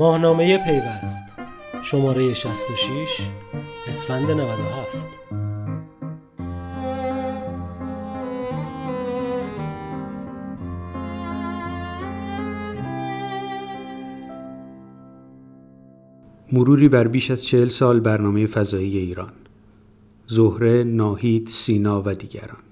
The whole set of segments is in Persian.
ماهنامه پیوست. شماره 66 اسفند 97 مروری بر بیش از چهل سال برنامه فضایی ایران. زهره، ناهید، سینا و دیگران.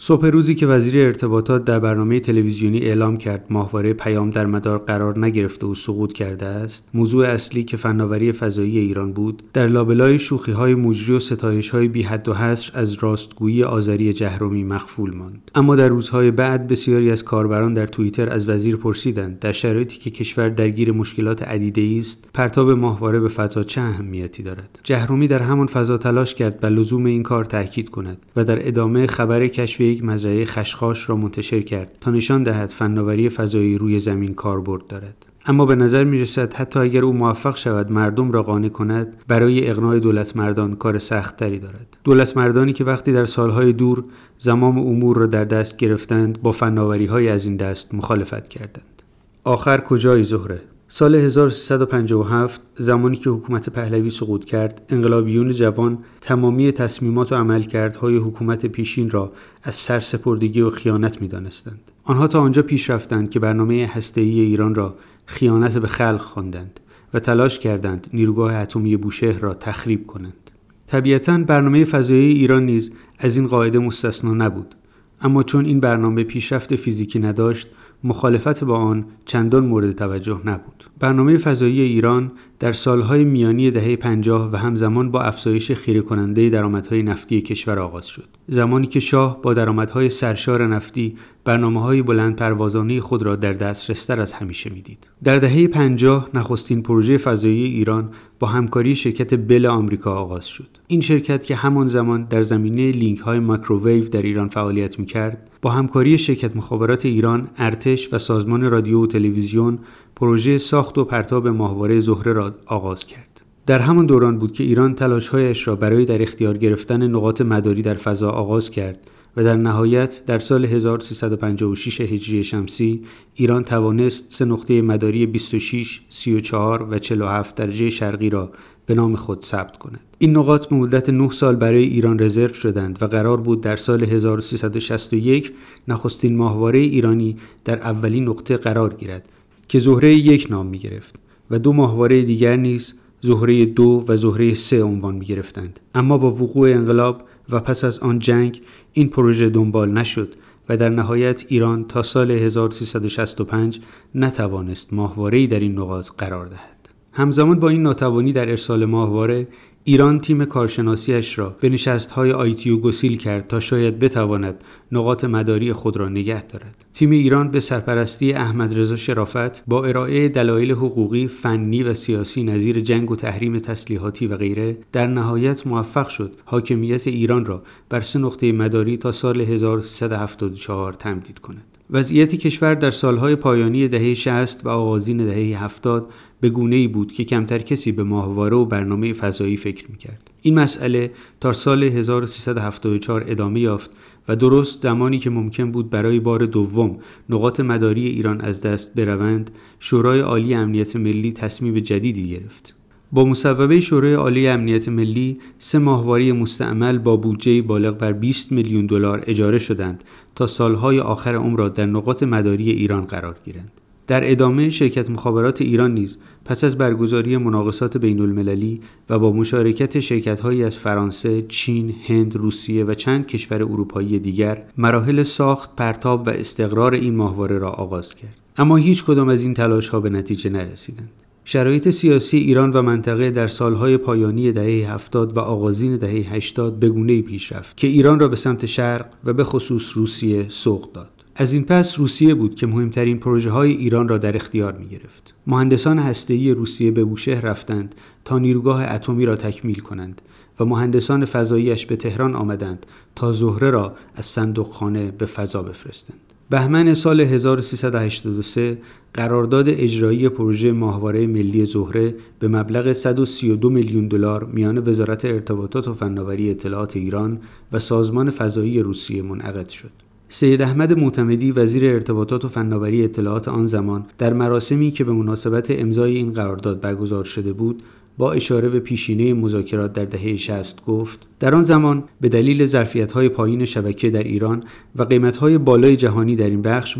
صبح روزی که وزیر ارتباطات در برنامه تلویزیونی اعلام کرد ماهواره پیام در مدار قرار نگرفته و سقوط کرده است موضوع اصلی که فناوری فضایی ایران بود در لابلای شوخی های مجری و ستایش های بی حد و حصر از راستگویی آذری جهرومی مخفول ماند. اما در روزهای بعد بسیاری از کاربران در توییتر از وزیر پرسیدند در شرایطی که کشور درگیر مشکلات عدیده است پرتاب ماهواره به فضا چه اهمیتی دارد؟ جهرومی در همان فضا تلاش کرد بر لزوم این کار تاکید کند و در ادامه خبر کشف یک مزرعه خشخاش را منتشر کرد تا نشان دهد فناوری فضایی روی زمین کاربرد دارد. اما به نظر می رسد حتی اگر او موفق شود مردم را قانع کند برای اقناع دولت مردان کار سختتری دارد. دولت مردانی که وقتی در سالهای دور زمام امور را در دست گرفتند با فناوری های از این دست مخالفت کردند. آخر کجای زهره؟ سال 1357 زمانی که حکومت پهلوی سقوط کرد انقلابیون جوان تمامی تصمیمات و عملکردهای حکومت پیشین را از سرسپردگی و خیانت می‌دانستند. آنها تا آنجا پیش رفتند که برنامه هسته‌ای ایران را خیانت به خلق خواندند و تلاش کردند نیروگاه اتمی بوشهر را تخریب کنند. طبیعتا برنامه فضایی ایران نیز از این قاعده مستثنا نبود اما چون این برنامه پیشرفت فیزیکی نداشت مخالفت با آن چندان مورد توجه نبود. برنامه فضایی ایران در سالهای میانی دهه 50 و همزمان با افزایش خیره کننده درآمدهای نفتی کشور آغاز شد. زمانی که شاه با درآمدهای سرشار نفتی برنامه های بلند پروازانه خود را در دسترستر از همیشه می‌دید. در دهه 50 نخستین پروژه فضایی ایران با همکاری شرکت بل آمریکا آغاز شد. این شرکت که همان زمان در زمینه لینک های مایکروویو در ایران فعالیت می‌کرد با همکاری شرکت مخابرات ایران، ارتش و سازمان رادیو و تلویزیون پروژه ساخت و پرتاب ماهواره زهره را آغاز کرد. در همان دوران بود که ایران تلاشهایش را برای در اختیار گرفتن نقاط مداری در فضا آغاز کرد و در نهایت در سال 1356 هجری شمسی ایران توانست سه نقطه مداری 26, 34 و 47 درجه شرقی را به نام خود ثبت کند. این نقاط به مدت 9 سال برای ایران رزرو شدند و قرار بود در سال 1361 نخستین ماهواره ایرانی در اولین نقطه قرار گیرد که زهره یک نام می گرفت و دو ماهواره دیگر نیز زهره دو و زهره سه عنوان می گرفتند. اما با وقوع انقلاب و پس از آن جنگ این پروژه دنبال نشد و در نهایت ایران تا سال 1365 نتوانست ماهواره‌ای در این نقاط قرار دهد. همزمان با این ناتوانی در ارسال ماهواره ایران تیم کارشناسیش را به نشستهای آیتیو گسیل کرد تا شاید بتواند نقاط مداری خود را نگه دارد. تیم ایران به سرپرستی احمد رضا شرافت با ارائه دلایل حقوقی، فنی و سیاسی نظیر جنگ و تحریم تسلیحاتی و غیره در نهایت موفق شد حاکمیت ایران را بر سه نقطه مداری تا سال 1374 تمدید کند. وضعیت کشور در سالهای پایانی دهه 60 و آغازین دهه 70 به گونه ای بود که کمتر کسی به ماهواره و برنامه فضایی فکر می‌کرد. این مسئله تا سال 1374 ادامه یافت و درست زمانی که ممکن بود برای بار دوم نقاط مداری ایران از دست بروند، شورای عالی امنیت ملی تصمیم جدیدی گرفت. با مصوبه شورای عالی امنیت ملی سه ماهواره مستعمل با بودجه بالغ بر 20 میلیون دلار اجاره شدند تا سالهای آخر عمر را در نقاط مداری ایران قرار گیرند. در ادامه شرکت مخابرات ایران نیز پس از برگزاری مناقصات بین المللی و با مشارکت شرکتهایی از فرانسه، چین، هند، روسیه و چند کشور اروپایی دیگر مراحل ساخت، پرتاب و استقرار این ماهواره را آغاز کرد. اما هیچ کدام از این تلاش ها به نتیجه نرسیدند. شرایط سیاسی ایران و منطقه در سالهای پایانی دهه 70 و آغازین دهه 80 به گونه‌ای پیش رفت که ایران را به سمت شرق و به خصوص روسیه سوق داد. از این پس روسیه بود که مهمترین پروژه های ایران را در اختیار می گرفت. مهندسان هسته‌ای روسیه به بوشهر رفتند تا نیروگاه اتمی را تکمیل کنند و مهندسان فضاییش به تهران آمدند تا زهره را از صندوقخانه به فضا بفرستند. بهمن سال 1383 قرارداد اجرایی پروژه ماهواره ملی زهره به مبلغ 132 میلیون دلار میان وزارت ارتباطات و فناوری اطلاعات ایران و سازمان فضایی روسیه منعقد شد. سید احمد معتمدی وزیر ارتباطات و فناوری اطلاعات آن زمان در مراسمی که به مناسبت امضای این قرارداد برگزار شده بود با اشاره به پیشینه مذاکرات در دهه 60 گفت در آن زمان به دلیل های پایین شبکه در ایران و های بالای جهانی در این بخش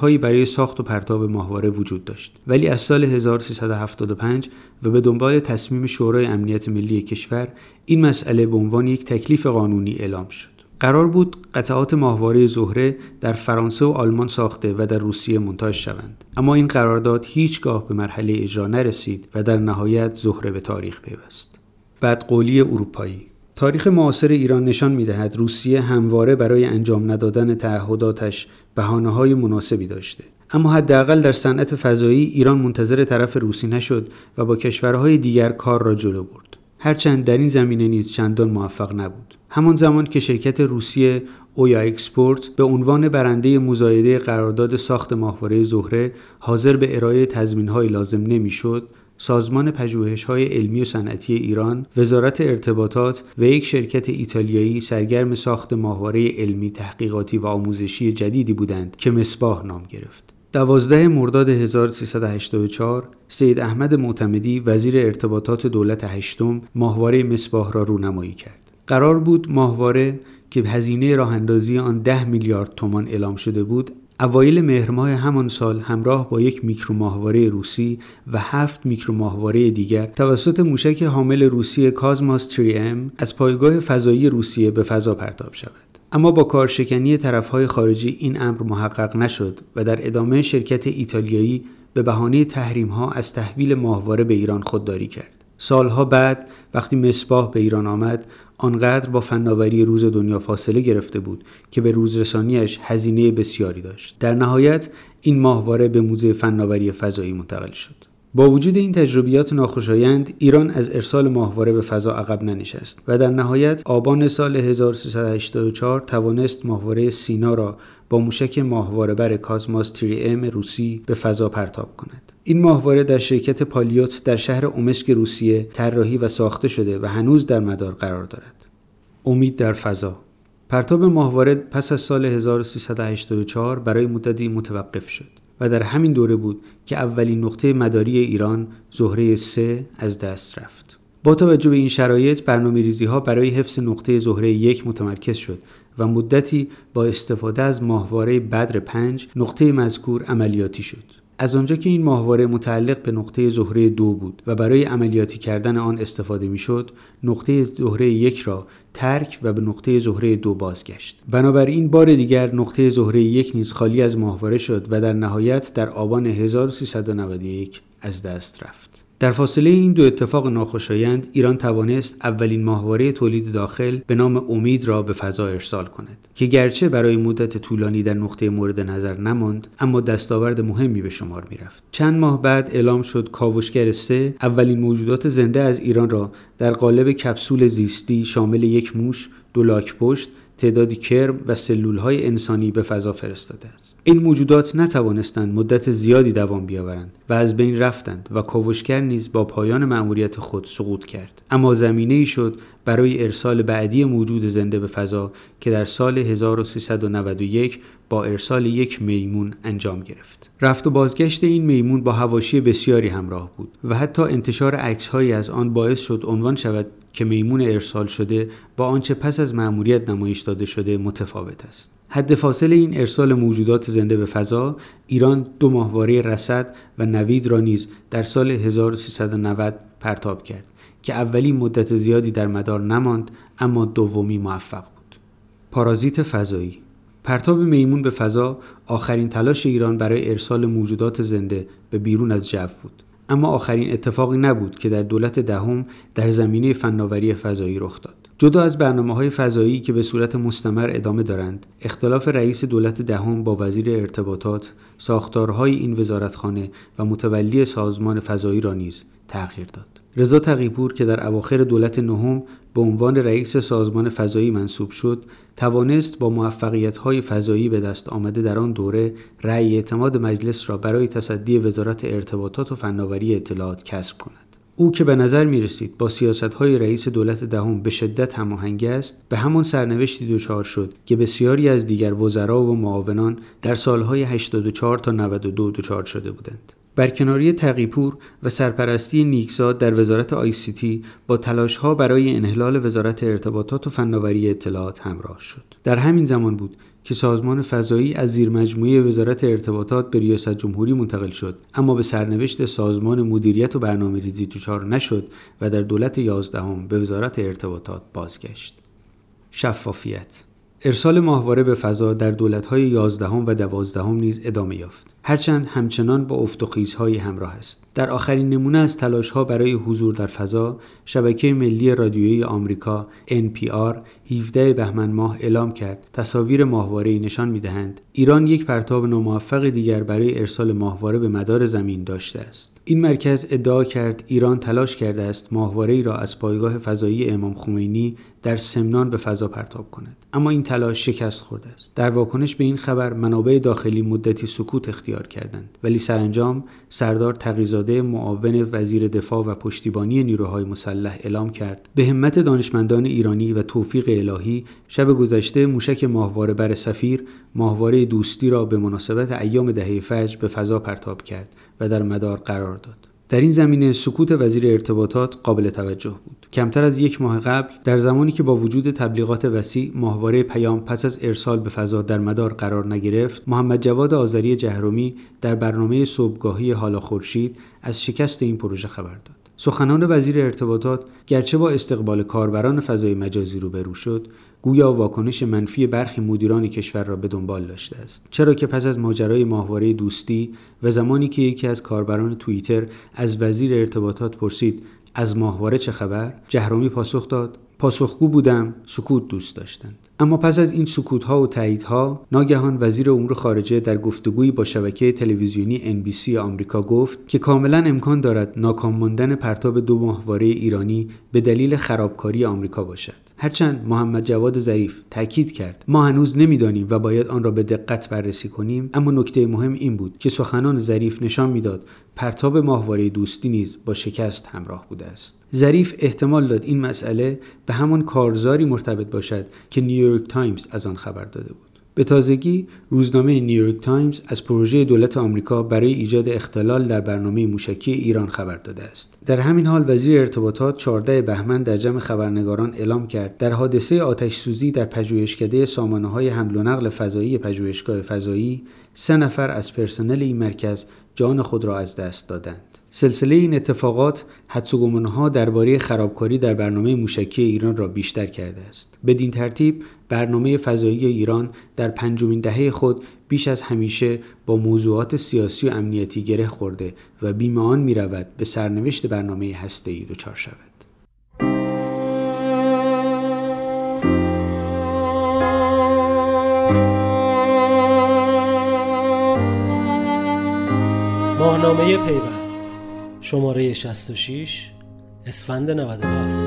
هایی برای ساخت و پرتاب ماهواره وجود داشت. ولی از سال 1375 و به دنبال تصمیم شورای امنیت ملی کشور این مسئله به عنوان یک تکلیف قانونی اعلام شد. قرار بود قطعات ماهواره زهره در فرانسه و آلمان ساخته و در روسیه منتاج شوند. اما این قرارداد هیچگاه به مرحله اجرا نرسید و در نهایت زهره به تاریخ پیوست. بدقولی اروپایی. تاریخ معاصر ایران نشان می‌دهد روسیه همواره برای انجام ندادن تعهداتش بهانه های مناسبی داشته. اما حداقل در صنعت فضایی ایران منتظر طرف روسی نشد و با کشورهای دیگر کار را جلو برد. هرچند در این زمینه نیز چندان موفق نبود. همان زمان که شرکت روسیه اویا اکسپورت به عنوان برنده مزایده قرارداد ساخت ماهواره زهره حاضر به ارائه های لازم نمی‌شد سازمان های علمی و صنعتی ایران، وزارت ارتباطات و یک شرکت ایتالیایی سرگرم ساخت ماهواره علمی تحقیقاتی و آموزشی جدیدی بودند که مصباح نام گرفت. دوازده مرداد 1384 سید احمد معتمدی وزیر ارتباطات دولت هشتم ماهواره مصباح را رونمایی کرد. قرار بود ماهواره که هزینه راه اندازی آن 10 میلیارد تومان اعلام شده بود اوایل مهر ماه همان سال همراه با یک میکرو ماهواره روسی و هفت میکرو ماهواره دیگر توسط موشک حامل روسی کازماس 3M از پایگاه فضایی روسیه به فضا پرتاب شود. اما با کارشکنی طرفهای خارجی این امر محقق نشد و در ادامه شرکت ایتالیایی به بهانه تحریم ها از تحویل ماهواره به ایران خودداری کرد. سالها بعد وقتی مصباح به ایران آمد آنقدر با فناوری روز دنیا فاصله گرفته بود که به روزرسانیش هزینه بسیاری داشت. در نهایت این ماهواره به موزه فناوری فضایی منتقل شد. با وجود این تجربیات ناخوشایند ایران از ارسال ماهواره به فضا عقب ننشست و در نهایت آبان سال 1384 توانست ماهواره سینا را با موشک ماهواره بر کازماس تری ام روسی به فضا پرتاب کند. این ماهواره در شرکت پالیوت در شهر اومسک روسیه طراحی و ساخته شده و هنوز در مدار قرار دارد. امید در فضا پرتاب ماهواره پس از سال 1384 برای مدتی متوقف شد و در همین دوره بود که اولین نقطه مداری ایران زهره 3 از دست رفت. با توجه به این شرایط برنامه ریزی ها برای حفظ نقطه زهره یک متمرکز شد و مدتی با استفاده از ماهواره بدر 5 نقطه مذکور عملیاتی شد. از آنجا که این ماهواره متعلق به نقطه زهره دو بود و برای عملیاتی کردن آن استفاده می‌شد نقطه زهره یک را ترک و به نقطه زهره دو بازگشت. بنابراین بار دیگر نقطه زهره یک نیز خالی از ماهواره شد و در نهایت در آبان 1391 از دست رفت. در فاصله این دو اتفاق ناخوشایند ایران توانست اولین ماهواره تولید داخل به نام امید را به فضا ارسال کند که گرچه برای مدت طولانی در نقطه مورد نظر نماند اما دستاورد مهمی به شمار می‌رفت. چند ماه بعد اعلام شد کاوشگر سه اولین موجودات زنده از ایران را در قالب کپسول زیستی شامل یک موش دو لاک پشت تعدادی کرم و سلول های انسانی به فضا فرستاده است این موجودات نتوانستند مدت زیادی دوام بیاورند و از بین رفتند و کاوشگر نیز با پایان مأموریت خود سقوط کرد اما زمینه ای شد برای ارسال بعدی موجود زنده به فضا که در سال 1391 با ارسال یک میمون انجام گرفت. رفت و بازگشت این میمون با هواشی بسیاری همراه بود و حتی انتشار عکسهایی از آن باعث شد عنوان شود که میمون ارسال شده با آنچه پس از مأموریت نمایش داده شده متفاوت است. حد فاصله این ارسال موجودات زنده به فضا ایران دو ماهواره رسد و نوید را نیز در سال 1390 پرتاب کرد که اولی مدت زیادی در مدار نماند اما دومی موفق بود. پارازیت فضایی پرتاب میمون به فضا آخرین تلاش ایران برای ارسال موجودات زنده به بیرون از جو بود. اما آخرین اتفاقی نبود که در دولت دهم در زمینه فناوری فضایی رخ داد. جدا از برنامه های فضایی که به صورت مستمر ادامه دارند، اختلاف رئیس دولت دهم با وزیر ارتباطات، ساختارهای این وزارتخانه و متولی سازمان فضایی را نیز تغییر داد. رضا تقیپور که در اواخر دولت نهم به عنوان رئیس سازمان فضایی منصوب شد توانست با موفقیت های فضایی به دست آمده در آن دوره رأی اعتماد مجلس را برای تصدی وزارت ارتباطات و فناوری اطلاعات کسب کند. او که به نظر می رسید با سیاست های رئیس دولت دهم به شدت هماهنگ است به همان سرنوشتی دچار شد که بسیاری از دیگر وزرا و معاونان در سالهای 84 تا 92 دچار شده بودند. برکناری تقیپور و سرپرستی نیکزاد در وزارت آی سی تی با تلاش ها برای انحلال وزارت ارتباطات و فناوری اطلاعات همراه شد. در همین زمان بود که سازمان فضایی از زیر مجموعه وزارت ارتباطات به ریاست جمهوری منتقل شد اما به سرنوشت سازمان مدیریت و برنامه ریزی دچار نشد و در دولت یازدهم به وزارت ارتباطات بازگشت. شفافیت ارسال ماهواره به فضا در دولت‌های یازدهم و دوازدهم نیز ادامه یافت. هرچند همچنان با افت و خیزهایی همراه است. در آخرین نمونه از تلاش ها برای حضور در فضا، شبکه ملی رادیویی آمریکا NPR 17 بهمن ماه اعلام کرد تصاویر ماهواره نشان می‌دهند ایران یک پرتاب ناموفق دیگر برای ارسال ماهواره به مدار زمین داشته است. این مرکز ادعا کرد ایران تلاش کرده است ماهواره را از پایگاه فضایی امام خمینی در سمنان به فضا پرتاب کند اما این تلاش شکست خورده است در واکنش به این خبر منابع داخلی مدتی سکوت اختیار کردند. ولی سرانجام سردار تقیزاده معاون وزیر دفاع و پشتیبانی نیروهای مسلح اعلام کرد. به همت دانشمندان ایرانی و توفیق الهی شب گذشته موشک ماهواره بر سفیر ماهواره دوستی را به مناسبت ایام دهه فجر به فضا پرتاب کرد و در مدار قرار داد. در این زمینه سکوت وزیر ارتباطات قابل توجه بود. کمتر از یک ماه قبل در زمانی که با وجود تبلیغات وسیع ماهواره پیام پس از ارسال به فضا در مدار قرار نگرفت محمد جواد آذری جهرومی در برنامه صبحگاهی حالا خورشید از شکست این پروژه خبر داد. سخنان وزیر ارتباطات گرچه با استقبال کاربران فضای مجازی روبرو شد گویا واکنش منفی برخی مدیران کشور را به دنبال داشته است. چرا که پس از ماجرای ماهواره دوستی و زمانی که یکی از کاربران توییتر از وزیر ارتباطات پرسید از ماهواره چه خبر؟ جهرومی پاسخ داد. پاسخگو بودم سکوت دوست داشتند اما پس از این سکوت ها و تاییدها ناگهان وزیر امور خارجه در گفتگویی با شبکه تلویزیونی NBC آمریکا گفت که کاملا امکان دارد ناکام ماندن پرتاب دو ماهواره ایرانی به دلیل خرابکاری آمریکا باشد. هرچند محمد جواد ظریف تاکید کرد ما هنوز نمی‌دانیم و باید آن را به دقت بررسی کنیم اما نکته مهم این بود که سخنان ظریف نشان می‌داد پرتاب ماهواره دوستی نیز با شکست همراه بوده است. ظریف احتمال داد این مسئله به همان کارزاری مرتبط باشد که نیویورک تایمز از آن خبر داده بود. به تازگی روزنامه نیویورک تایمز از پروژه دولت آمریکا برای ایجاد اختلال در برنامه موشکی ایران خبر داده است. در همین حال وزیر ارتباطات 14 بهمن در جمع خبرنگاران اعلام کرد در حادثه آتش سوزی در پژوهشکده سامانه های حمل و نقل فضایی پژوهشگاه فضایی سه نفر از پرسنل این مرکز جان خود را از دست دادند. سلسله این اتفاقات حدس و ها درباره خرابکاری در برنامه موشکی ایران را بیشتر کرده است. بدین ترتیب برنامه فضایی ایران در پنجمین دهه خود بیش از همیشه با موضوعات سیاسی و امنیتی گره خورده و بیمه آن می رود به سرنوشت برنامه هسته ای دچار شود. ماهنامه پیوست شماره 66 اسفند 97